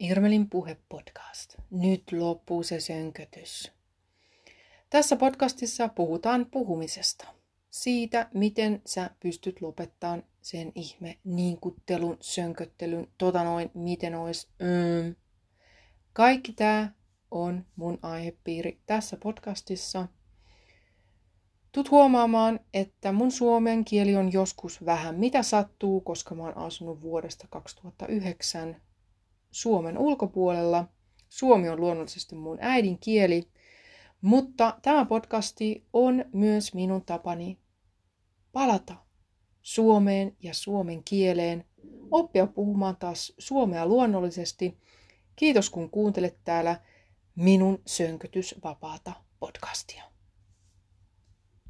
Irmelin puhe-podcast. Nyt loppuu se sönkötys. Tässä podcastissa puhutaan puhumisesta. Siitä, miten sä pystyt lopettamaan sen ihme niinkuttelun, sönköttelyn, tota noin, miten ois, mm. Kaikki tää on mun aihepiiri tässä podcastissa. Tut huomaamaan, että mun suomen kieli on joskus vähän mitä sattuu, koska mä oon asunut vuodesta 2009 Suomen ulkopuolella. Suomi on luonnollisesti mun äidinkieli, mutta tämä podcasti on myös minun tapani palata Suomeen ja suomen kieleen, oppia puhumaan taas suomea luonnollisesti. Kiitos kun kuuntelet täällä minun sönkötysvapaata podcastia.